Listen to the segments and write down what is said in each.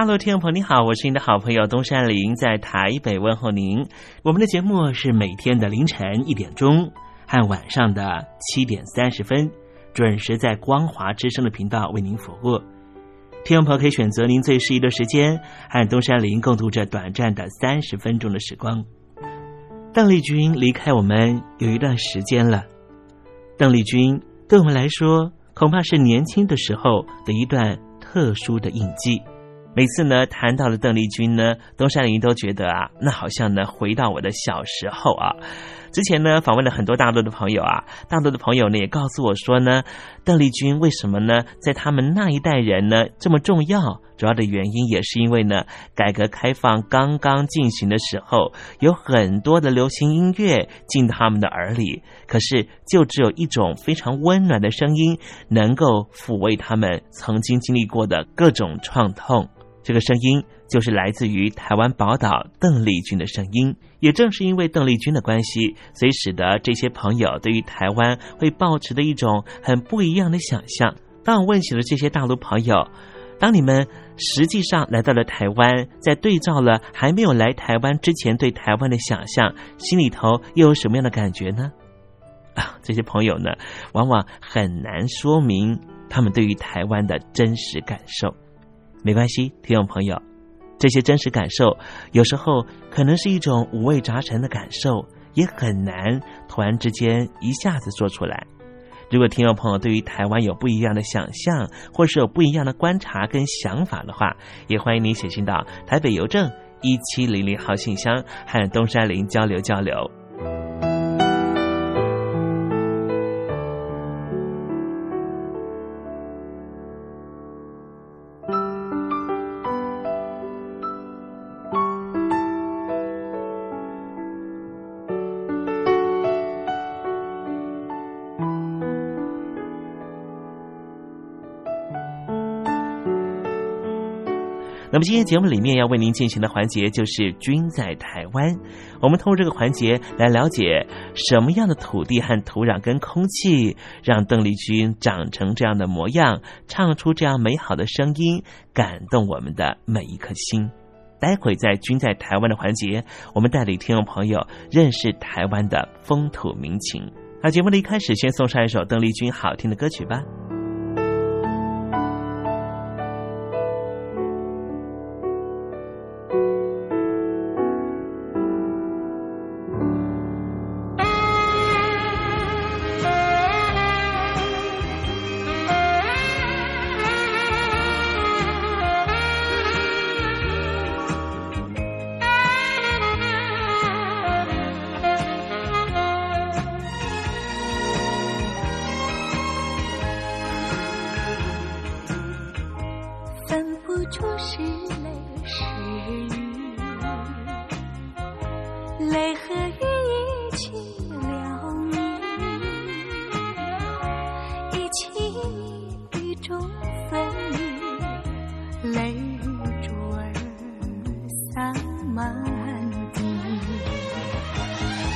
大陆听众朋友，你好，我是您的好朋友东山林，在台北问候您。我们的节目是每天的凌晨一点钟和晚上的七点三十分，准时在光华之声的频道为您服务。听众朋友可以选择您最适宜的时间，和东山林共度这短暂的三十分钟的时光。邓丽君离开我们有一段时间了，邓丽君对我们来说，恐怕是年轻的时候的一段特殊的印记。每次呢谈到了邓丽君呢，东山林都觉得啊，那好像呢回到我的小时候啊。之前呢访问了很多大陆的朋友啊，大陆的朋友呢也告诉我说呢，邓丽君为什么呢在他们那一代人呢这么重要？主要的原因也是因为呢，改革开放刚刚进行的时候，有很多的流行音乐进他们的耳里，可是就只有一种非常温暖的声音，能够抚慰他们曾经经历过的各种创痛。这个声音就是来自于台湾宝岛邓丽君的声音。也正是因为邓丽君的关系，所以使得这些朋友对于台湾会抱持的一种很不一样的想象。当我问起了这些大陆朋友，当你们实际上来到了台湾，在对照了还没有来台湾之前对台湾的想象，心里头又有什么样的感觉呢？啊，这些朋友呢，往往很难说明他们对于台湾的真实感受。没关系，听众朋友，这些真实感受有时候可能是一种五味杂陈的感受，也很难突然之间一下子说出来。如果听众朋友对于台湾有不一样的想象，或是有不一样的观察跟想法的话，也欢迎你写信到台北邮政一七零零号信箱，和东山林交流交流。么今天节目里面要为您进行的环节就是“君在台湾”。我们通过这个环节来了解什么样的土地和土壤跟空气，让邓丽君长成这样的模样，唱出这样美好的声音，感动我们的每一颗心。待会在“君在台湾”的环节，我们带领听众朋友认识台湾的风土民情。那节目的一开始，先送上一首邓丽君好听的歌曲吧。满地，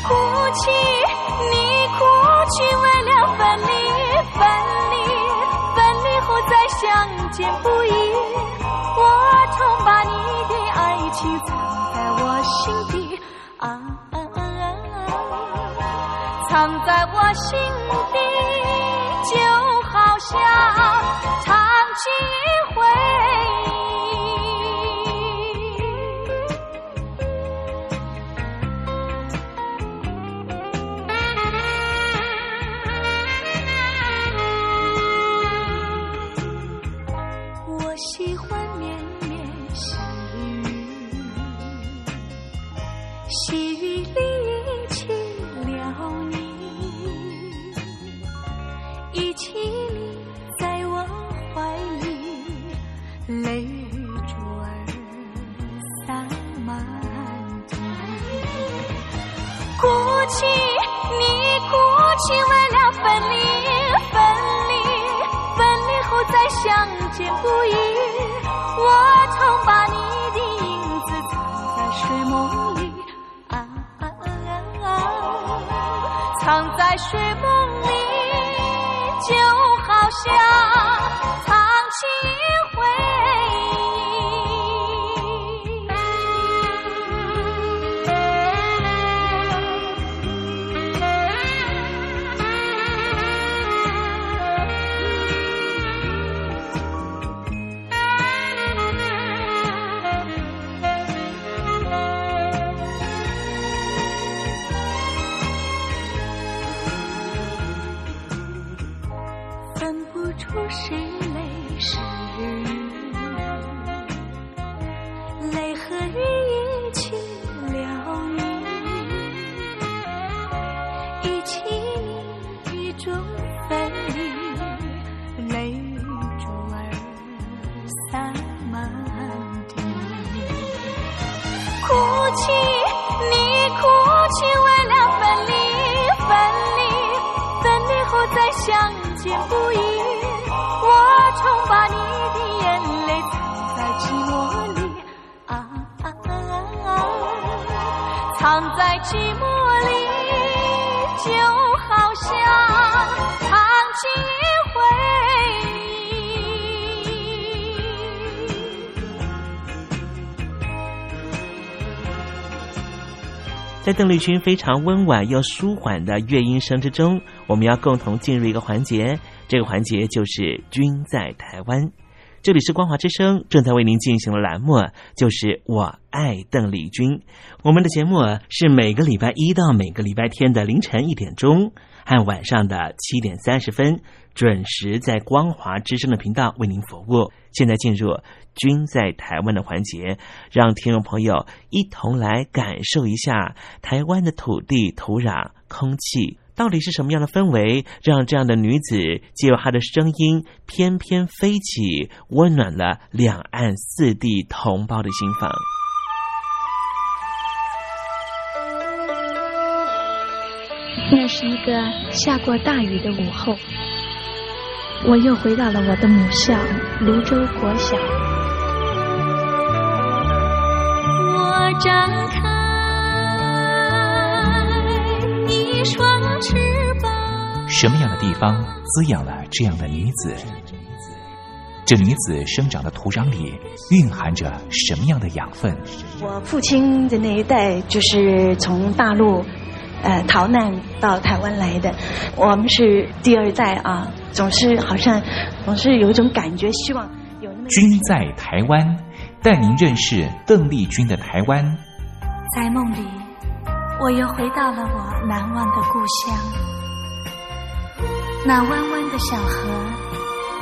哭泣，你哭泣为了分离，分离，分离后再相见不易。我曾把你的爱情藏在我心底，啊，藏在我心底，就好像藏起。请为了分离分离分离后再相见不易。我曾把你的影子藏在睡梦里啊啊啊啊藏在睡梦里就好像不行。在邓丽君非常温婉又舒缓的乐音声之中，我们要共同进入一个环节。这个环节就是“君在台湾”。这里是光华之声正在为您进行的栏目，就是“我爱邓丽君”。我们的节目是每个礼拜一到每个礼拜天的凌晨一点钟和晚上的七点三十分，准时在光华之声的频道为您服务。现在进入。君在台湾的环节，让听众朋友一同来感受一下台湾的土地、土壤、空气到底是什么样的氛围，让这样的女子借由她的声音翩翩飞起，温暖了两岸四地同胞的心房。那是一个下过大雨的午后，我又回到了我的母校泸州国小。我张开什么样的地方滋养了这样的女子？这女子生长的土壤里蕴含着什么样的养分？我父亲的那一代就是从大陆呃逃难到台湾来的，我们是第二代啊，总是好像总是有一种感觉，希望有那么。君在台湾。带您认识邓丽君的台湾。在梦里，我又回到了我难忘的故乡。那弯弯的小河，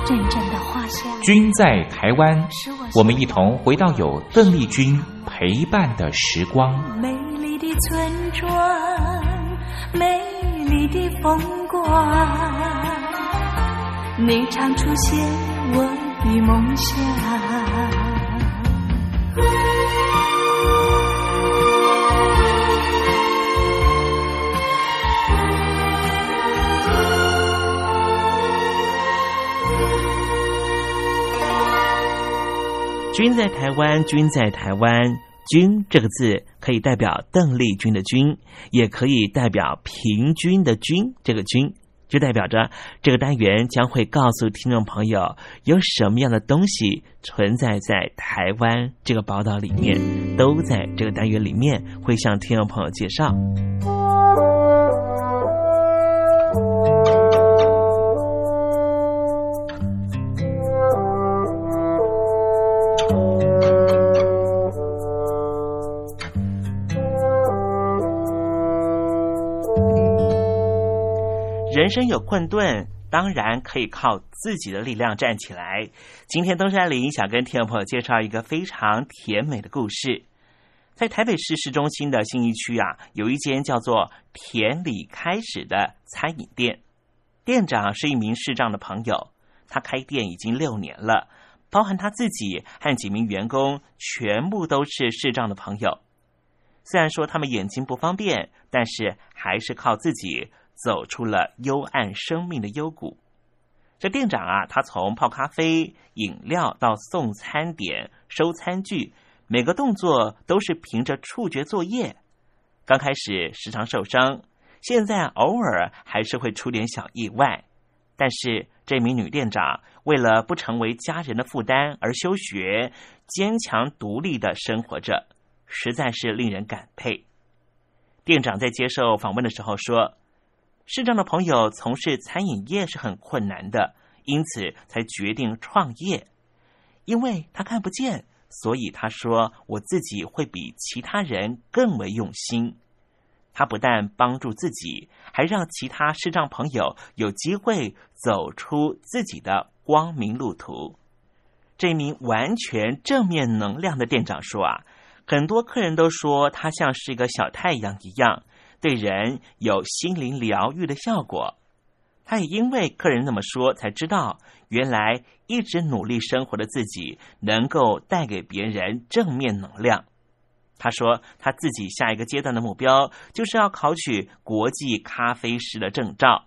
阵阵的花香。君在台湾，我们一同回到有邓丽君陪伴的时光。美丽的村庄，美丽的风光，你常出现我的梦乡。君在台湾，君在台湾，君这个字可以代表邓丽君的君，也可以代表平均的均这个均。就代表着这个单元将会告诉听众朋友有什么样的东西存在在台湾这个宝岛里面，都在这个单元里面会向听众朋友介绍。人生有困顿，当然可以靠自己的力量站起来。今天东山林想跟听众朋友介绍一个非常甜美的故事。在台北市市中心的信义区啊，有一间叫做“田里开始”的餐饮店，店长是一名视障的朋友。他开店已经六年了，包含他自己和几名员工，全部都是视障的朋友。虽然说他们眼睛不方便，但是还是靠自己。走出了幽暗生命的幽谷。这店长啊，他从泡咖啡、饮料到送餐点、收餐具，每个动作都是凭着触觉作业。刚开始时常受伤，现在偶尔还是会出点小意外。但是这名女店长为了不成为家人的负担而休学，坚强独立的生活着，实在是令人感佩。店长在接受访问的时候说。视障的朋友从事餐饮业是很困难的，因此才决定创业。因为他看不见，所以他说：“我自己会比其他人更为用心。”他不但帮助自己，还让其他视障朋友有机会走出自己的光明路途。这名完全正面能量的店长说：“啊，很多客人都说他像是一个小太阳一样。”对人有心灵疗愈的效果，他也因为客人那么说，才知道原来一直努力生活的自己能够带给别人正面能量。他说，他自己下一个阶段的目标就是要考取国际咖啡师的证照。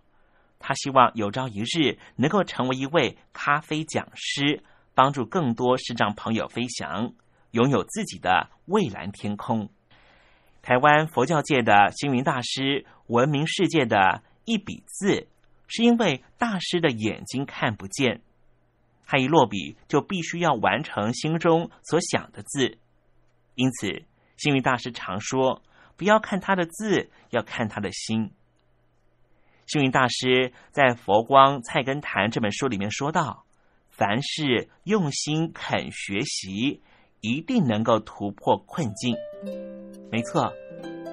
他希望有朝一日能够成为一位咖啡讲师，帮助更多视障朋友飞翔，拥有自己的蔚蓝天空。台湾佛教界的星云大师闻名世界的一笔字，是因为大师的眼睛看不见，他一落笔就必须要完成心中所想的字，因此星云大师常说：“不要看他的字，要看他的心。”星云大师在《佛光菜根谭》这本书里面说道：“凡事用心肯学习。”一定能够突破困境。没错，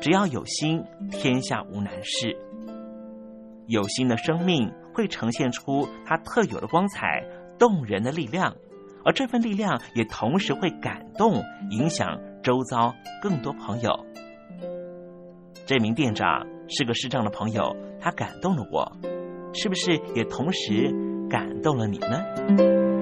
只要有心，天下无难事。有心的生命会呈现出它特有的光彩、动人的力量，而这份力量也同时会感动、影响周遭更多朋友。这名店长是个视障的朋友，他感动了我，是不是也同时感动了你呢？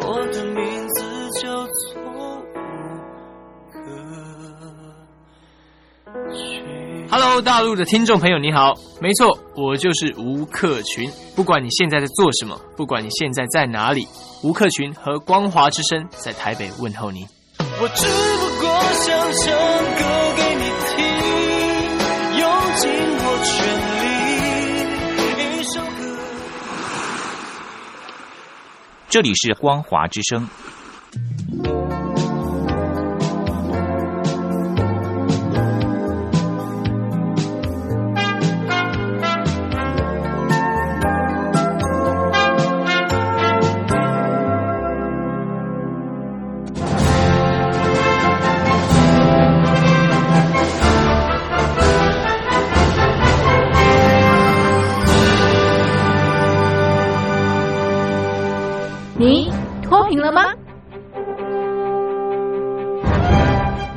我的名字叫错误歌曲。Hello，大陆的听众朋友，你好，没错，我就是吴克群。不管你现在在做什么，不管你现在在哪里，吴克群和光华之声在台北问候你。我只不过想唱这里是光华之声。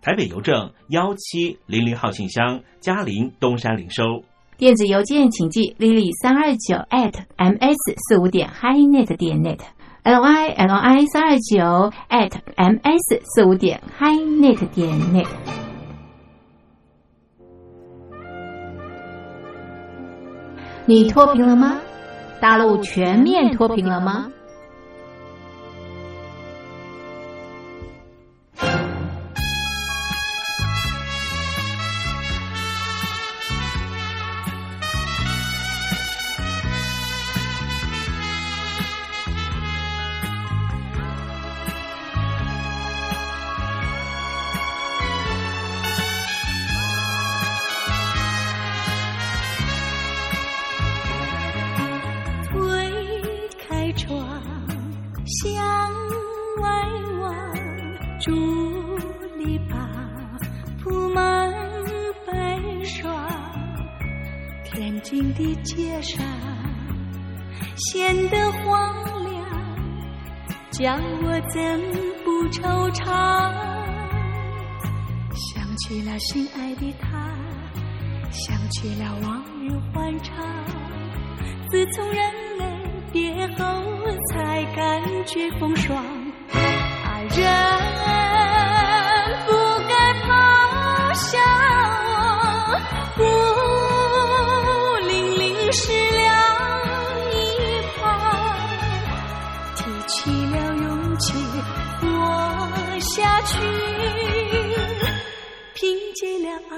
台北邮政幺七零零号信箱，嘉陵东山零收。电子邮件请寄 lily 三二九 at ms 四五点 highnet 点 net，l i l i 三二九 at ms 四五点 highnet 点 net。你脱贫了吗？大陆全面脱贫了吗？忘了叫我怎不惆怅？想起了心爱的他，想起了往日欢畅。自从人类别后，才感觉风霜。爱人下去，凭借了爱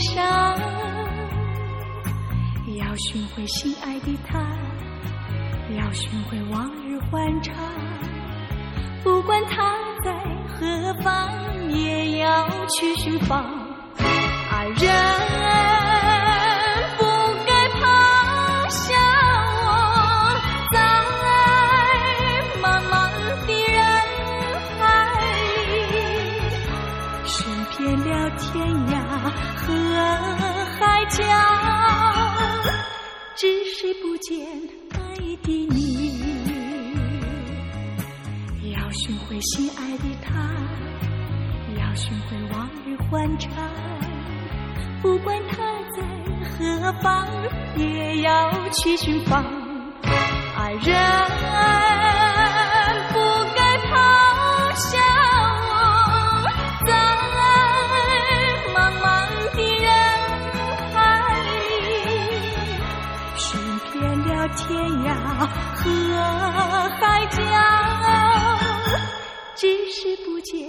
上？要寻回心爱的他，要寻回往日欢畅，不管他在何方，也要去寻访。爱人到天涯和海角，只是不见爱的你。要寻回心爱的他，要寻回往日欢畅。不管他在何方，也要去寻访。爱人天涯和海角，只是不见